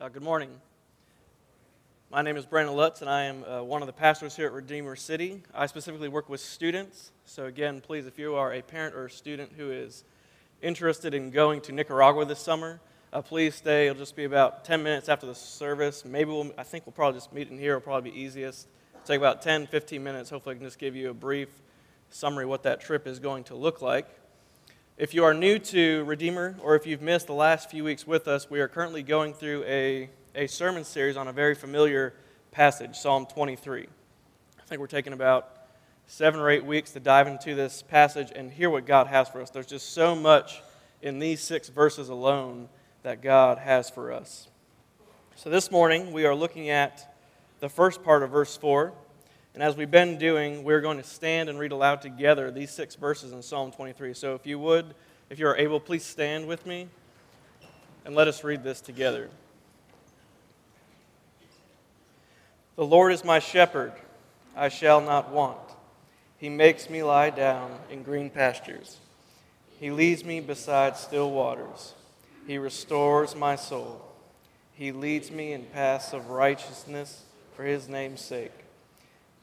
Uh, good morning. My name is Brandon Lutz, and I am uh, one of the pastors here at Redeemer City. I specifically work with students. So, again, please, if you are a parent or a student who is interested in going to Nicaragua this summer, uh, please stay. It'll just be about 10 minutes after the service. Maybe we'll, I think we'll probably just meet in here. It'll probably be easiest. It'll take about 10, 15 minutes. Hopefully, I can just give you a brief summary what that trip is going to look like. If you are new to Redeemer, or if you've missed the last few weeks with us, we are currently going through a, a sermon series on a very familiar passage, Psalm 23. I think we're taking about seven or eight weeks to dive into this passage and hear what God has for us. There's just so much in these six verses alone that God has for us. So this morning, we are looking at the first part of verse 4. And as we've been doing, we're going to stand and read aloud together these six verses in Psalm 23. So if you would, if you are able, please stand with me and let us read this together. The Lord is my shepherd, I shall not want. He makes me lie down in green pastures. He leads me beside still waters. He restores my soul. He leads me in paths of righteousness for his name's sake.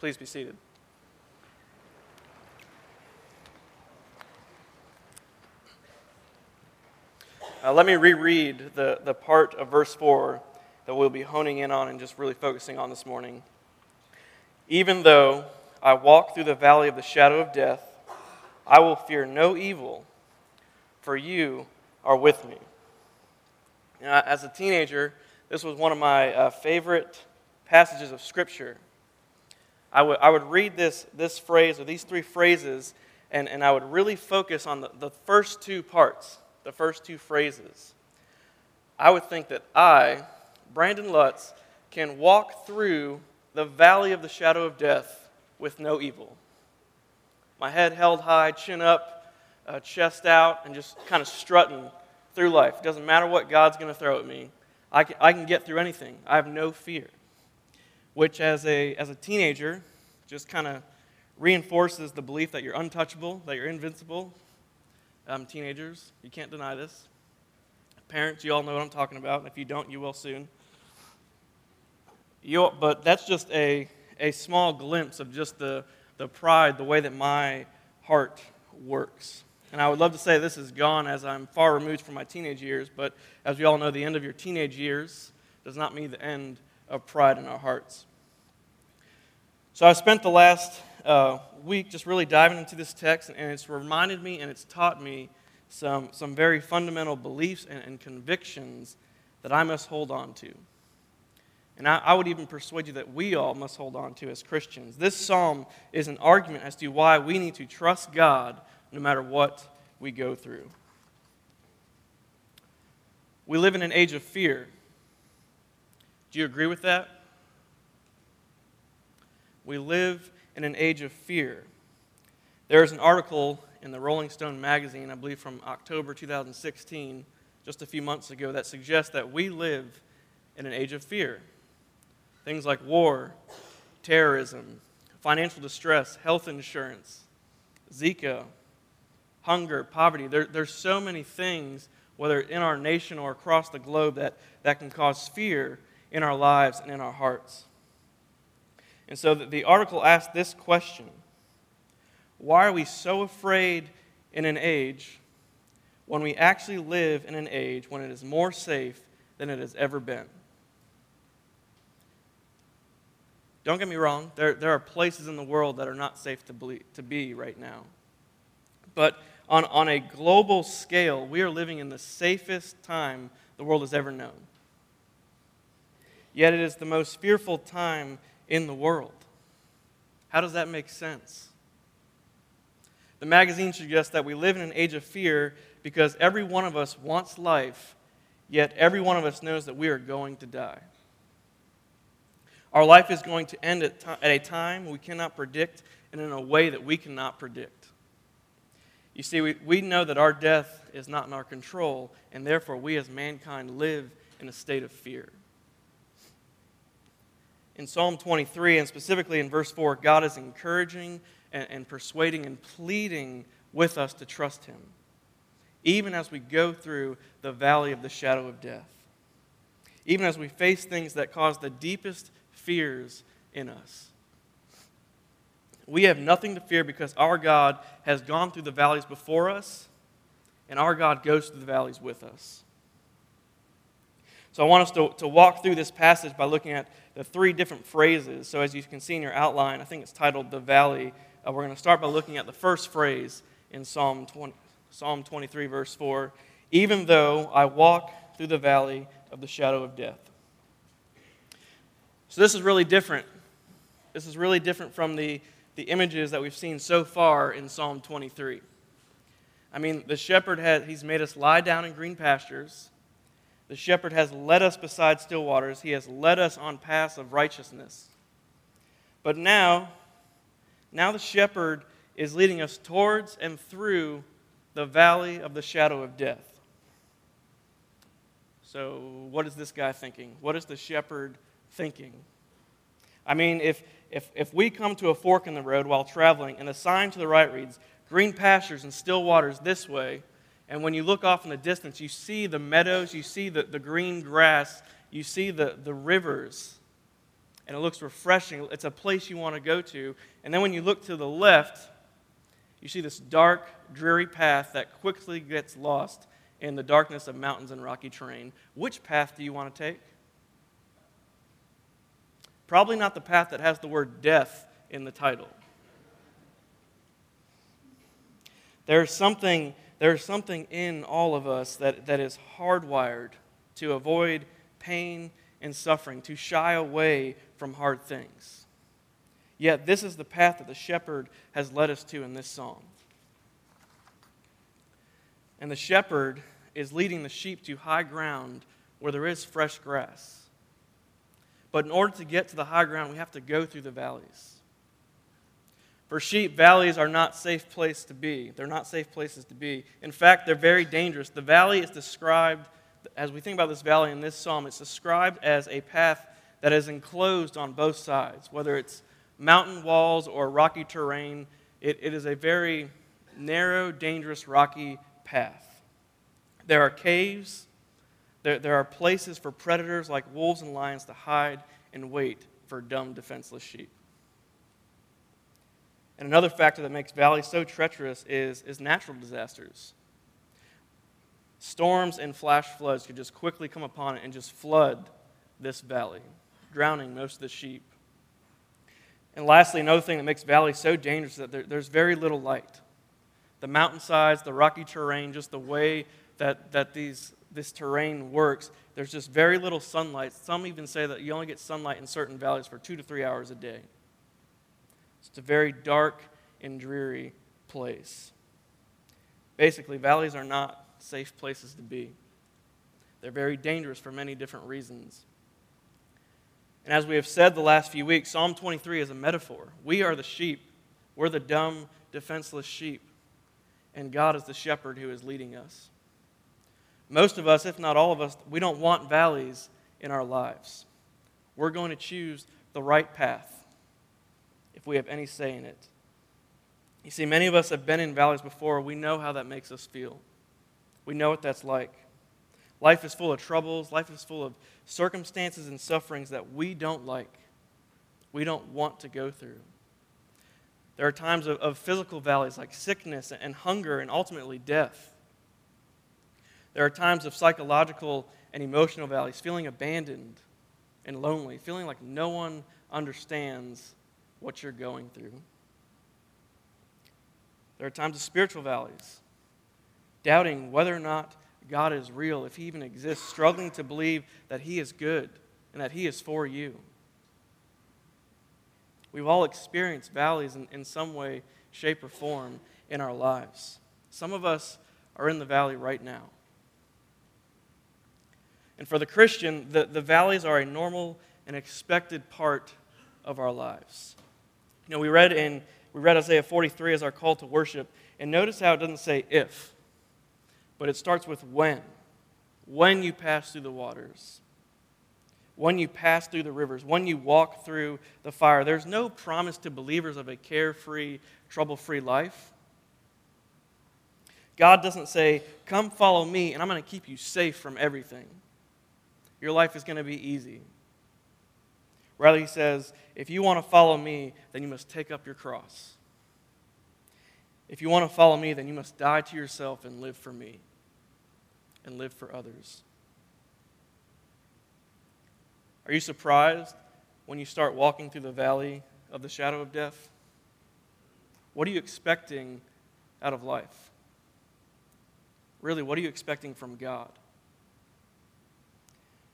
Please be seated. Uh, let me reread the, the part of verse 4 that we'll be honing in on and just really focusing on this morning. Even though I walk through the valley of the shadow of death, I will fear no evil, for you are with me. Now, as a teenager, this was one of my uh, favorite passages of Scripture. I would, I would read this, this phrase or these three phrases, and, and I would really focus on the, the first two parts, the first two phrases. I would think that I, Brandon Lutz, can walk through the valley of the shadow of death with no evil. My head held high, chin up, uh, chest out, and just kind of strutting through life. It doesn't matter what God's going to throw at me, I can, I can get through anything. I have no fear which as a, as a teenager just kind of reinforces the belief that you're untouchable, that you're invincible. Um, teenagers, you can't deny this. Parents, you all know what I'm talking about. If you don't, you will soon. You, but that's just a, a small glimpse of just the, the pride, the way that my heart works. And I would love to say this is gone as I'm far removed from my teenage years, but as we all know, the end of your teenage years does not mean the end of pride in our hearts. So I spent the last uh, week just really diving into this text, and it's reminded me and it's taught me some, some very fundamental beliefs and, and convictions that I must hold on to. And I, I, would even persuade you that we all must hold on to as Christians. This psalm is an argument as to why we need to trust God no matter what we go through. We live in an age of fear. Do you agree with that? We live in an age of fear. There is an article in the Rolling Stone magazine, I believe from October 2016, just a few months ago, that suggests that we live in an age of fear. Things like war, terrorism, financial distress, health insurance, Zika, hunger, poverty. There, there's so many things, whether in our nation or across the globe, that, that can cause fear in our lives and in our hearts. And so the article asked this question Why are we so afraid in an age when we actually live in an age when it is more safe than it has ever been? Don't get me wrong, there, there are places in the world that are not safe to, to be right now. But on, on a global scale, we are living in the safest time the world has ever known. Yet it is the most fearful time in the world. How does that make sense? The magazine suggests that we live in an age of fear because every one of us wants life Yet every one of us knows that we are going to die. Our life is going to end at, at a time we cannot predict and in a way that we cannot predict. You see, we, we know that our death is not in our control, and therefore we as mankind live in a state of fear. In Psalm 23, and specifically in verse 4, God is encouraging and, and persuading and pleading with us to trust Him, even as we go through the valley of the shadow of death, even as we face things that cause the deepest fears in us. We have nothing to fear because our God has gone through the valleys before us, and our God goes through the valleys with us. So I want us to, to walk through this passage by looking at the three different phrases. So as you can see in your outline, I think it's titled The Valley. Uh, we're going to start by looking at the first phrase in Psalm, 20, Psalm 23, verse 4. Even though I walk through the valley of the shadow of death. So this is really different. This is really different from the, the images that we've seen so far in Psalm 23. I mean, the shepherd has he's made us lie down in green pastures. The shepherd has led us beside still waters. He has led us on paths of righteousness. But now, now the shepherd is leading us towards and through the valley of the shadow of death. So, what is this guy thinking? What is the shepherd thinking? I mean, if, if, if we come to a fork in the road while traveling and the sign to the right reads, green pastures and still waters this way, and when you look off in the distance, you see the meadows, you see the, the green grass, you see the, the rivers, and it looks refreshing. It's a place you want to go to. And then when you look to the left, you see this dark, dreary path that quickly gets lost in the darkness of mountains and rocky terrain. Which path do you want to take? Probably not the path that has the word death in the title. There's something, there's something in all of us that, that is hardwired to avoid pain and suffering, to shy away from hard things. Yet, this is the path that the shepherd has led us to in this psalm. And the shepherd is leading the sheep to high ground where there is fresh grass. But in order to get to the high ground, we have to go through the valleys. For sheep, valleys are not safe places to be. They're not safe places to be. In fact, they're very dangerous. The valley is described, as we think about this valley in this psalm, it's described as a path that is enclosed on both sides, whether it's mountain walls or rocky terrain. it, it is a very narrow, dangerous, rocky path. There are caves, there, there are places for predators like wolves and lions to hide and wait for dumb, defenseless sheep. And another factor that makes valleys so treacherous is, is natural disasters. Storms and flash floods could just quickly come upon it and just flood this valley, drowning most of the sheep. And lastly, another thing that makes valleys so dangerous is that there, there's very little light. The mountainsides, the rocky terrain, just the way that, that these this terrain works, there's just very little sunlight. Some even say that you only get sunlight in certain valleys for two to three hours a day. It's a very dark and dreary place. Basically, valleys are not safe places to be. They're very dangerous for many different reasons. And as we have said the last few weeks, Psalm 23 is a metaphor. We are the sheep, we're the dumb, defenseless sheep, and God is the shepherd who is leading us. Most of us, if not all of us, we don't want valleys in our lives. We're going to choose the right path if we have any say in it. You see, many of us have been in valleys before. We know how that makes us feel. We know what that's like. Life is full of troubles, life is full of circumstances and sufferings that we don't like, we don't want to go through. There are times of, of physical valleys like sickness and hunger and ultimately death. There are times of psychological and emotional valleys, feeling abandoned and lonely, feeling like no one understands what you're going through. There are times of spiritual valleys, doubting whether or not God is real, if He even exists, struggling to believe that He is good and that He is for you. We've all experienced valleys in, in some way, shape, or form in our lives. Some of us are in the valley right now. And for the Christian, the, the valleys are a normal and expected part of our lives. You know, we read in we read Isaiah 43 as our call to worship, and notice how it doesn't say if, but it starts with when. When you pass through the waters, when you pass through the rivers, when you walk through the fire. There's no promise to believers of a carefree, trouble free life. God doesn't say, Come follow me, and I'm going to keep you safe from everything. Your life is going to be easy. Rather, he says, If you want to follow me, then you must take up your cross. If you want to follow me, then you must die to yourself and live for me and live for others. Are you surprised when you start walking through the valley of the shadow of death? What are you expecting out of life? Really, what are you expecting from God?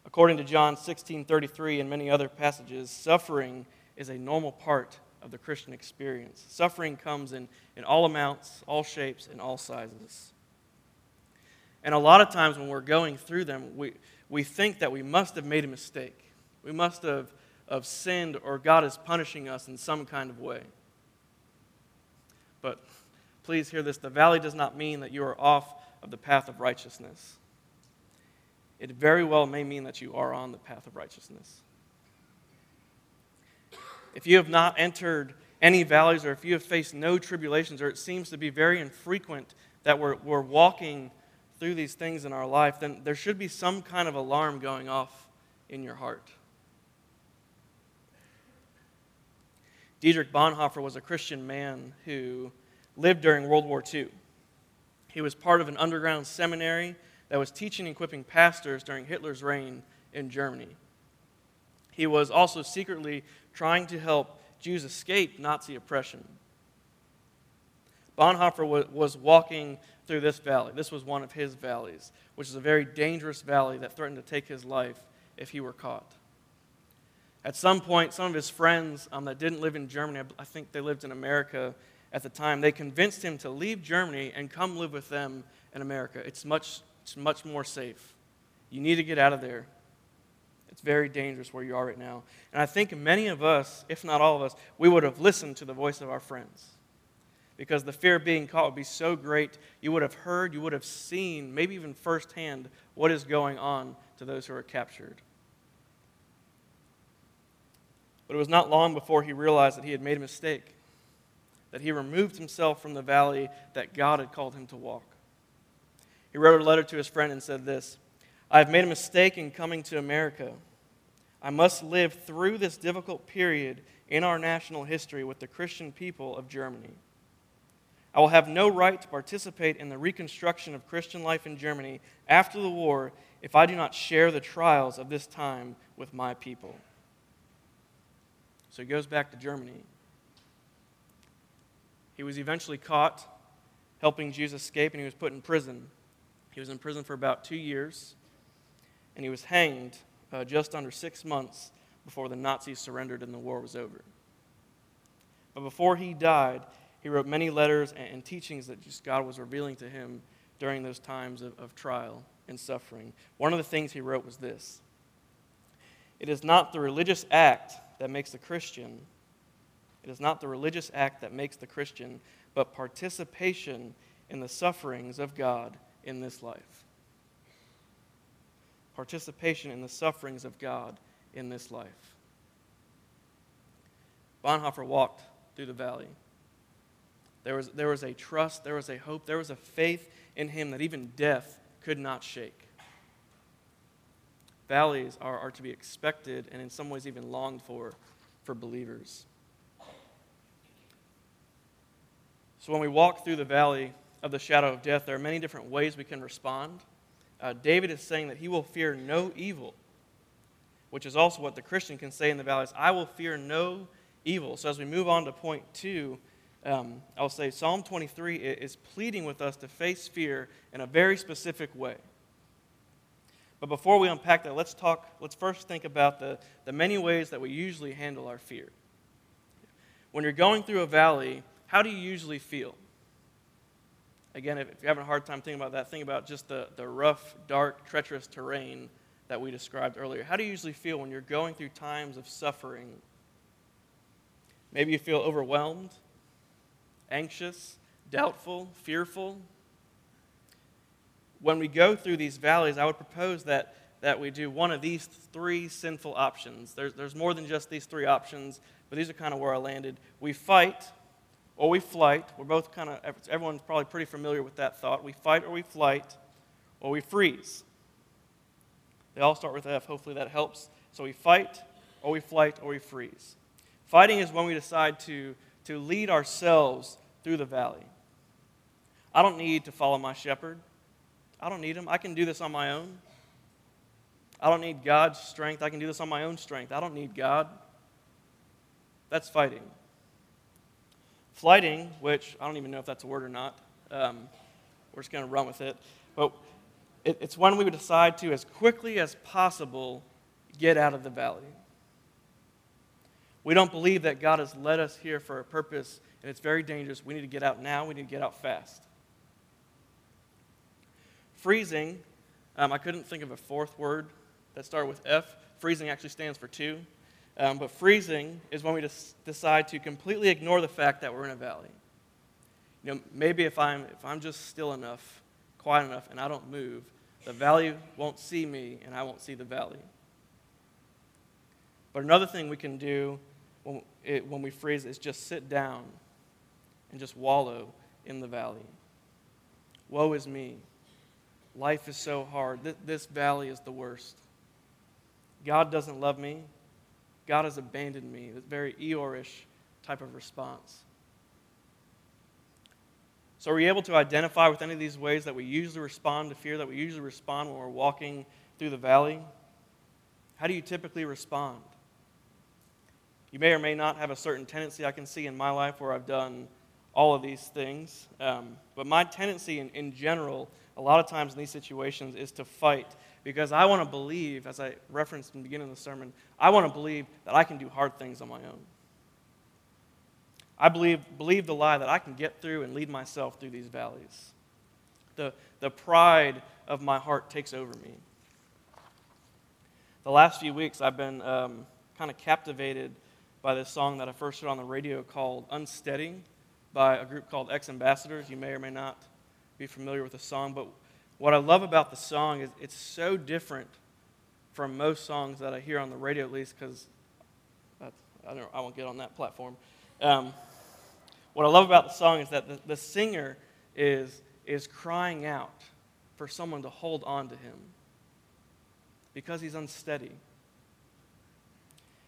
According to John 16:33 and many other passages, suffering is a normal part of the Christian experience. Suffering comes in, in all amounts, all shapes, and all sizes. And a lot of times when we're going through them, we, we think that we must have made a mistake. We must have, have sinned or God is punishing us in some kind of way. But please hear this the valley does not mean that you are off of the path of righteousness. It very well may mean that you are on the path of righteousness. If you have not entered any valleys, or if you have faced no tribulations, or it seems to be very infrequent that we're, we're walking through these things in our life, then there should be some kind of alarm going off in your heart. Dietrich Bonhoeffer was a Christian man who lived during World War II. He was part of an underground seminary that was teaching and equipping pastors during Hitler's reign in Germany. He was also secretly trying to help Jews escape Nazi oppression. Bonhoeffer was walking through this valley. This was one of his valleys, which is a very dangerous valley that threatened to take his life if he were caught. At some point, some of his friends um, that didn't live in Germany, I think they lived in America at the time, they convinced him to leave Germany and come live with them in America. It's much, it's much more safe. You need to get out of there. It's very dangerous where you are right now. And I think many of us, if not all of us, we would have listened to the voice of our friends. Because the fear of being caught would be so great, you would have heard, you would have seen, maybe even firsthand, what is going on to those who are captured. But it was not long before he realized that he had made a mistake, that he removed himself from the valley that God had called him to walk. He wrote a letter to his friend and said this I have made a mistake in coming to America. I must live through this difficult period in our national history with the Christian people of Germany. I will have no right to participate in the reconstruction of Christian life in Germany after the war if I do not share the trials of this time with my people. So he goes back to Germany. He was eventually caught helping Jews escape, and he was put in prison. He was in prison for about two years, and he was hanged uh, just under six months before the Nazis surrendered and the war was over. But before he died, he wrote many letters and, teachings that just God was revealing to him during those times of, of trial and suffering. One of the things he wrote was this It is not the religious act that makes the Christian. It is not the religious act that makes the Christian, but participation in the sufferings of God in this life. Participation in the sufferings of God in this life. Bonhoeffer walked through the valley. There was, there was a trust, there was a hope, there was a faith in him that even death could not shake. Valleys are, are to be expected and in some ways even longed for for believers. So when we walk through the valley of the shadow of death, there are many different ways we can respond. Uh, David is saying that he will fear no evil, which is also what the Christian can say in the valleys I will fear no evil. So as we move on to point two, um, I'll say Psalm 23 is pleading with us to face fear in a very specific way. But before we unpack that, let's talk, let's first think about the, the many ways that we usually handle our fear. When you're going through a valley, how do you usually feel? Again, if, you're having a hard time thinking about that, think about just the, the rough, dark, treacherous terrain that we described earlier. How do you usually feel when you're going through times of suffering? Maybe you feel overwhelmed, anxious, doubtful, fearful. When we go through these valleys, I would propose that, that we do one of these three sinful options. There's, there's more than just these three options, but these are kind of where I landed. We fight or we flight. We're both kind of, everyone's probably pretty familiar with that thought. We fight or we flight or we freeze. They all start with F. Hopefully that helps. So we fight or we flight or we freeze. Fighting is when we decide to, to lead ourselves through the valley. I don't need to follow my shepherd. I don't need him. I can do this on my own. I don't need God's strength. I can do this on my own strength. I don't need God. That's fighting. Flighting, which I don't even know if that's a word or not, um, we're just going to run with it. But it, it's when we would decide to, as quickly as possible, get out of the valley. We don't believe that God has led us here for a purpose, and it's very dangerous. We need to get out now. We need to get out fast. Freezing, um, I couldn't think of a fourth word that started with F. Freezing actually stands for two. Um, but freezing is when we decide to completely ignore the fact that we're in a valley. You know, maybe if I'm, if I'm just still enough, quiet enough, and I don't move, the valley won't see me, and I won't see the valley. But another thing we can do when, it, when we freeze is just sit down and just wallow in the valley. Woe is me. Life is so hard. This valley is the worst. God doesn't love me. God has abandoned me. This very Eeyorish type of response. So, are we able to identify with any of these ways that we usually respond to fear, that we usually respond when we're walking through the valley? How do you typically respond? You may or may not have a certain tendency I can see in my life where I've done all of these things. Um, but my tendency in, in general, a lot of times in these situations, is to fight because I want to believe, as I referenced in the beginning of the sermon, I want to believe that I can do hard things on my own. I believe, believe the lie that I can get through and lead myself through these valleys. The, the pride of my heart takes over me. The last few weeks, I've been um, kind of captivated by this song that I first heard on the radio called Unsteady by a group called X Ambassadors. You may or may not be familiar with the song, but what I love about the song is it's so different from most songs that I hear on the radio, at least, because I, I won't get on that platform. Um, what I love about the song is that the, the singer is, is crying out for someone to hold on to him because he's unsteady.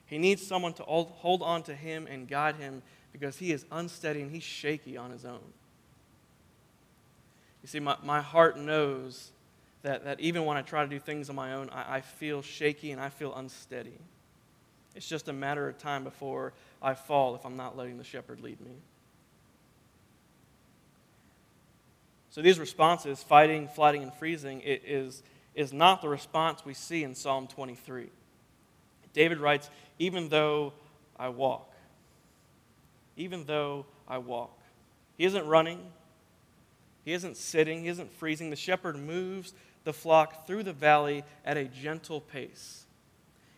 He needs someone to hold on to him and guide him because he is unsteady and he's shaky on his own. You see, my, my heart knows that, that even when I try to do things on my own, I, I feel shaky and I feel unsteady. It's just a matter of time before I fall if I'm not letting the shepherd lead me. So these responses, fighting, flighting, and freezing, it is, is not the response we see in Psalm 23. David writes, Even though I walk, even though I walk. He isn't running, he isn't sitting, he isn't freezing. The shepherd moves the flock through the valley at a gentle pace.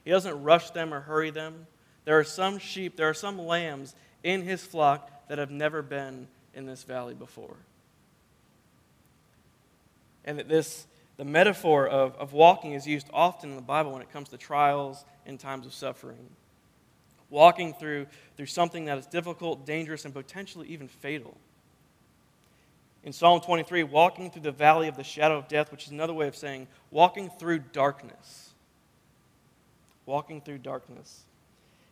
He doesn't rush them or hurry them. There are some sheep, there are some lambs in his flock that have never been in this valley before. And that this, the metaphor of, of walking is used often in the Bible when it comes to trials and times of suffering. Walking through, through something that is difficult, dangerous, and potentially even fatal. In Psalm 23, walking through the valley of the shadow of death, which is another way of saying walking through darkness. Walking through darkness.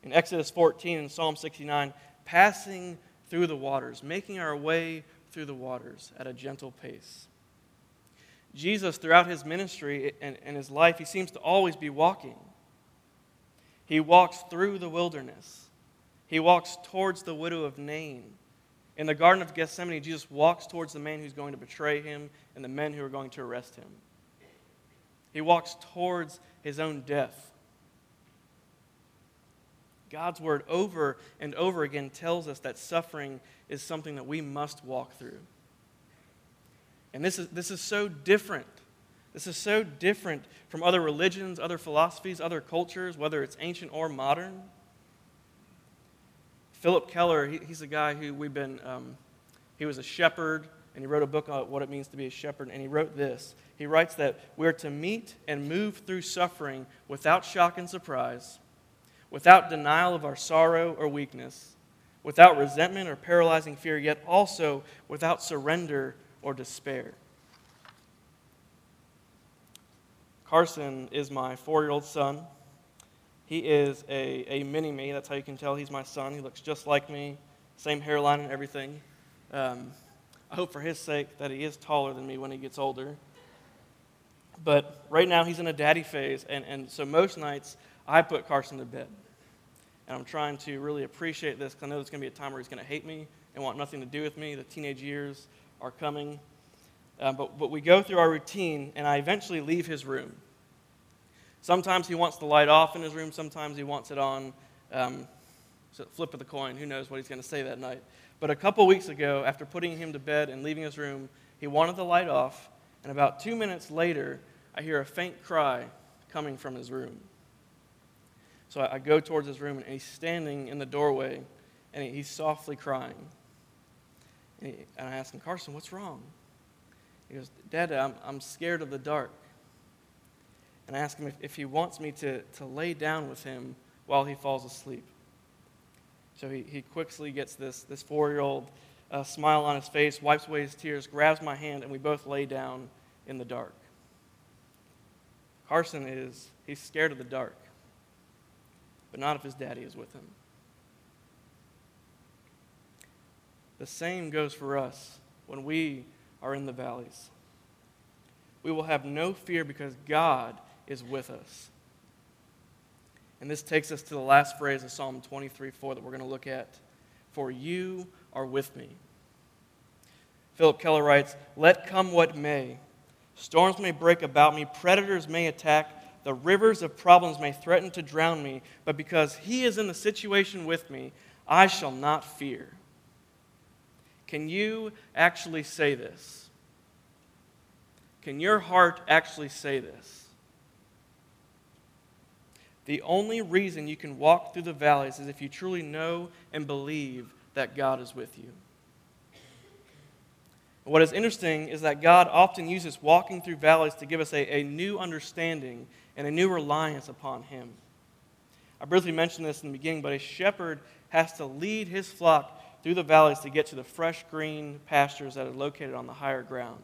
In Exodus 14 and Psalm 69, passing through the waters, making our way through the waters at a gentle pace. Jesus, throughout his ministry and, and his life, he seems to always be walking. He walks through the wilderness. He walks towards the widow of Nain. In the Garden of Gethsemane, Jesus walks towards the man who's going to betray him and the men who are going to arrest him. He walks towards his own death. God's word over and over again tells us that suffering is something that we must walk through. And this is, this is so different. This is so different from other religions, other philosophies, other cultures, whether it's ancient or modern. Phillip Keller, he, he's a guy who we've been, um, he was a shepherd, and he wrote a book on what it means to be a shepherd, and he wrote this. He writes that we're to meet and move through suffering without shock and surprise, without denial of our sorrow or weakness, without resentment or paralyzing fear, yet also without surrender or despair. Carson is my four year old son. He is a, a mini me. That's how you can tell he's my son. He looks just like me, same hairline and everything. Um, I hope for his sake that he is taller than me when he gets older. But right now he's in a daddy phase, and, and so most nights I put Carson to bed. And I'm trying to really appreciate this because I know there's going to be a time where he's going to hate me and want nothing to do with me. The teenage years are coming. Uh, but, but we go through our routine, and I eventually leave his room. Sometimes he wants the light off in his room, sometimes he wants it on. Um, so flip of the coin, who knows what he's going to say that night. But a couple weeks ago, after putting him to bed and leaving his room, he wanted the light off, and about two minutes later, I hear a faint cry coming from his room. So I, go towards his room, and he's standing in the doorway, and he, he's softly crying. And, and I ask him, Carson, what's wrong? He goes, Dad, I'm, I'm scared of the dark. And I ask him if, if he wants me to, to lay down with him while he falls asleep. So he, he quickly gets this, this four year old uh, smile on his face, wipes away his tears, grabs my hand, and we both lay down in the dark. Carson is, he's scared of the dark, but not if his daddy is with him. The same goes for us when we are in the valleys. We will have no fear because God is with us. And this takes us to the last phrase of Psalm 23 4 that we're going to look at. For you are with me. Phillip Keller writes, Let come what may. Storms may break about me, predators may attack, the rivers of problems may threaten to drown me, but because He is in the situation with me, I shall not fear. Can you actually say this? Can your heart actually say this? The only reason you can walk through the valleys is if you truly know and believe that God is with you. What is interesting is that God often uses walking through valleys to give us a, a new understanding and a new reliance upon Him. I briefly mentioned this in the beginning, but a shepherd has to lead his flock through the valleys to get to the fresh green pastures that are located on the higher ground.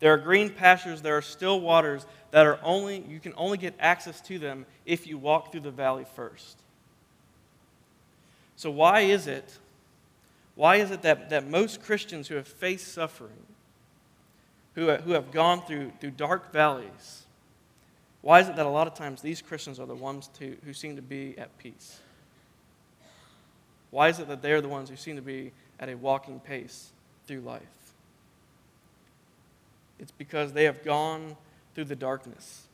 There are green pastures, there are still waters that are only you can only get access to them if you walk through the valley first. So why is it why is it that, that most Christians who have faced suffering, who, who have gone through, through dark valleys, why is it that a lot of times these Christians are the ones to, who seem to be at peace? Why is it that they're the ones who seem to be at a walking pace through life? It's because they have gone through the darkness.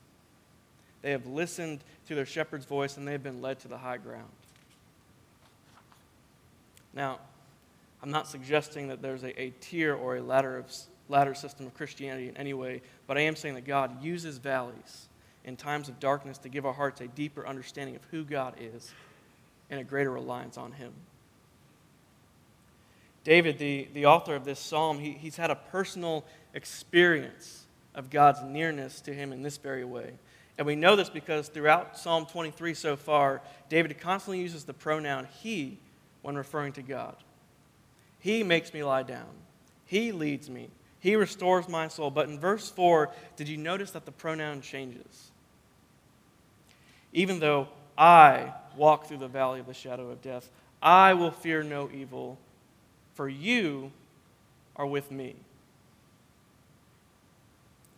They have listened to their shepherd's voice and they have been led to the high ground. Now, I'm not suggesting that there's a, a tier or a ladder, of, ladder system of Christianity in any way, but I am saying that God uses valleys in times of darkness to give our hearts a deeper understanding of who God is and a greater reliance on Him. David, the, the author of this psalm, he, he's had a personal experience of God's nearness to him in this very way. And we know this because throughout Psalm 23 so far, David constantly uses the pronoun he when referring to God. He makes me lie down. He leads me. He restores my soul. But in verse 4, did you notice that the pronoun changes? Even though I walk through the valley of the shadow of death, I will fear no evil, for you are with me.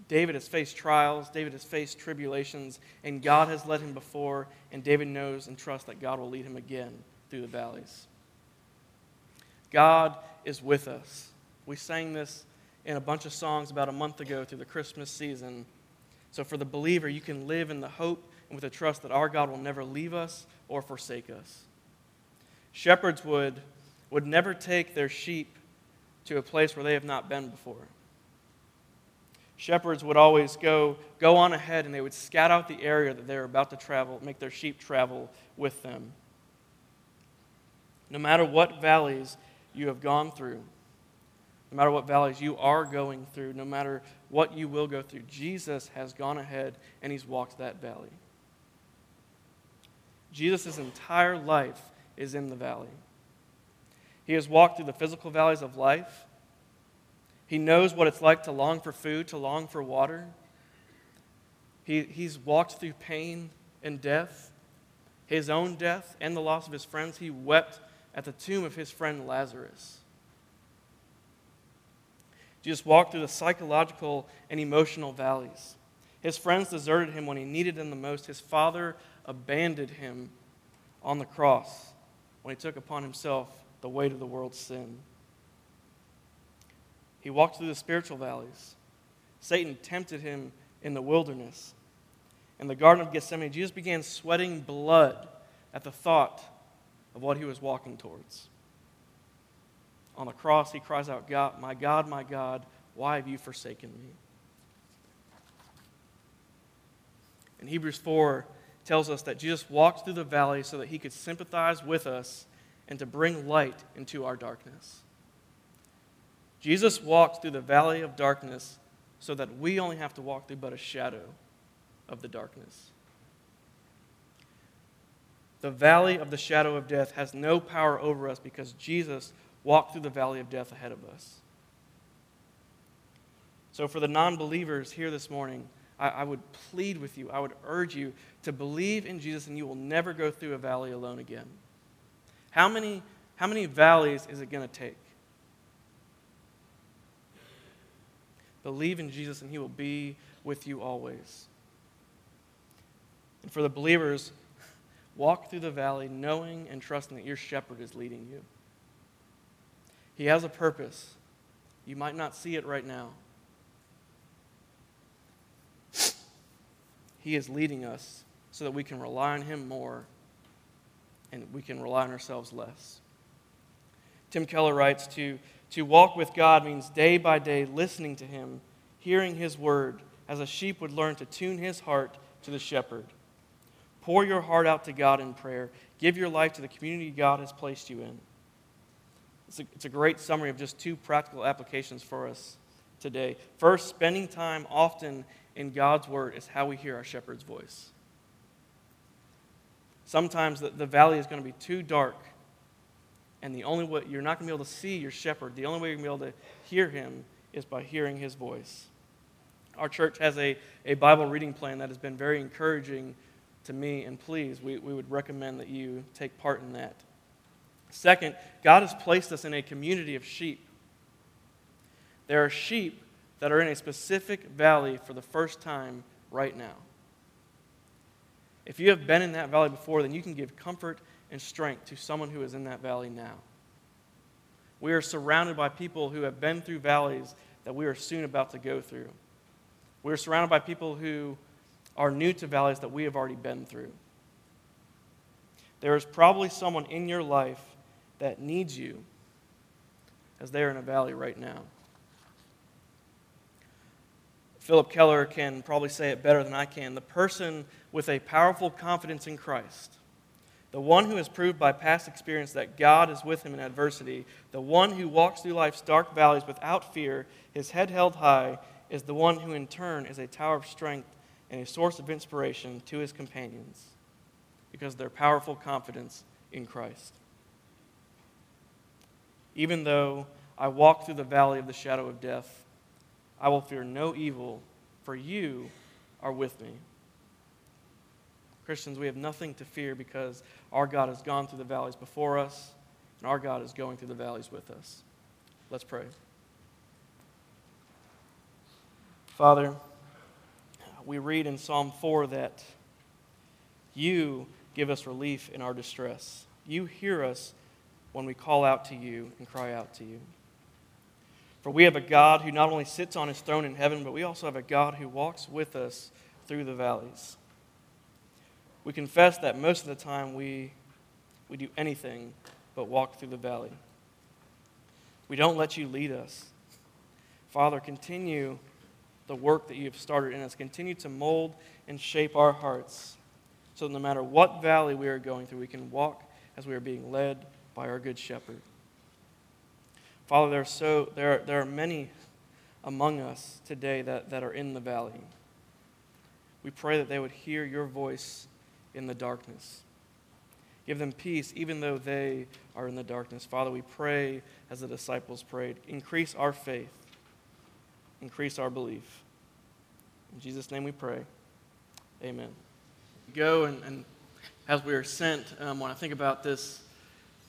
David has faced trials, David has faced tribulations, and God has led him before, and David knows and trusts that God will lead him again through the valleys. God is with us. We sang this in a bunch of songs about a month ago through the Christmas season. So, for the believer, you can live in the hope and with the trust that our God will never leave us or forsake us. Shepherds would, would never take their sheep to a place where they have not been before. Shepherds would always go, go on ahead and they would scout out the area that they were about to travel, make their sheep travel with them. No matter what valleys you have gone through, no matter what valleys you are going through, no matter what you will go through, Jesus has gone ahead and he's walked that valley. Jesus' entire life is in the valley. He has walked through the physical valleys of life. He knows what it's like to long for food, to long for water. He, he's walked through pain and death, his own death and the loss of his friends. He wept at the tomb of his friend Lazarus. Jesus walked through the psychological and emotional valleys. His friends deserted him when he needed them the most. His father abandoned him on the cross when he took upon himself the weight of the world's sin. He walked through the spiritual valleys. Satan tempted him in the wilderness. In the Garden of Gethsemane, Jesus began sweating blood at the thought of what he was walking towards. On the cross, he cries out, God, My God, my God, why have you forsaken me? And Hebrews 4 tells us that Jesus walked through the valley so that he could sympathize with us and to bring light into our darkness. Jesus walked through the valley of darkness so that we only have to walk through but a shadow of the darkness. The valley of the shadow of death has no power over us because Jesus walked through the valley of death ahead of us. So, for the non believers here this morning, I, I, would plead with you, I would urge you to believe in Jesus, and you will never go through a valley alone again. How many, how many valleys is it going to take? Believe in Jesus, and He will be with you always. And for the believers, walk through the valley knowing and trusting that your shepherd is leading you. He has a purpose. You might not see it right now. He is leading us so that we can rely on Him more and we can rely on ourselves less. Tim Keller writes to, to walk with God means day by day listening to Him, hearing His word, as a sheep would learn to tune his heart to the shepherd. Pour your heart out to God in prayer. Give your life to the community God has placed you in. It's a, it's a great summary of just two practical applications for us today. First, spending time often in God's Word is how we hear our shepherd's voice. Sometimes the, the valley is going to be too dark, and the only way you're not going to be able to see your shepherd, the only way you're going to be able to hear him is by hearing his voice. Our church has a, a Bible reading plan that has been very encouraging to me, and please, we, we would recommend that you take part in that. Second, God has placed us in a community of sheep. There are sheep that are in a specific valley for the first time right now. If you have been in that valley before, then you can give comfort and strength to someone who is in that valley now. We are surrounded by people who have been through valleys that we are soon about to go through. We are surrounded by people who are new to valleys that we have already been through. There is probably someone in your life that needs you as they are in a valley right now. Phillip Keller can probably say it better than I can. The person with a powerful confidence in Christ, the one who has proved by past experience that God is with him in adversity, the one who walks through life's dark valleys without fear, his head held high, is the one who in turn is a tower of strength and a source of inspiration to his companions because of their powerful confidence in Christ. Even though I walk through the valley of the shadow of death, I will fear no evil, for you are with me. Christians, we have nothing to fear because our God has gone through the valleys before us, and our God is going through the valleys with us. Let's pray. Father, we read in Psalm 4 that you give us relief in our distress. You hear us when we call out to you and cry out to you. For we have a God who not only sits on his throne in heaven, but we also have a God who walks with us through the valleys. We confess that most of the time we, we do anything but walk through the valley. We don't let you lead us. Father, continue the work that you have started in us. Continue to mold and shape our hearts so that no matter what valley we are going through, we can walk as we are being led by our good shepherd. Father, there are, so, there there are many among us today that, that are in the valley. We pray that they would hear your voice in the darkness. Give them peace even though they are in the darkness. Father, we pray as the disciples prayed increase our faith, increase our belief. In Jesus' name we pray. Amen. Go and, and as we are sent, um, when I think about this,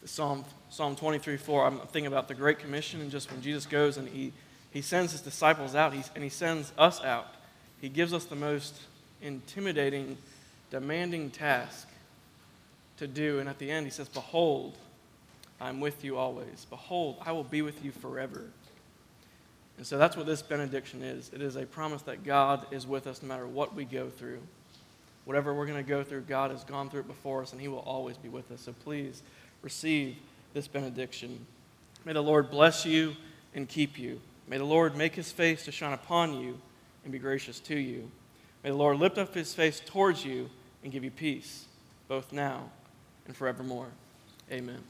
Psalm, Psalm 23 4, I'm thinking about the Great Commission and just when Jesus goes and he, he sends his disciples out and he sends us out, he gives us the most intimidating, demanding task to do. And at the end, he says, Behold, I'm with you always. Behold, I will be with you forever. And so that's what this benediction is it is a promise that God is with us no matter what we go through. Whatever we're going to go through, God has gone through it before us, and He will always be with us. So please receive this benediction. May the Lord bless you and keep you. May the Lord make His face to shine upon you and be gracious to you. May the Lord lift up His face towards you and give you peace, both now and forevermore. Amen.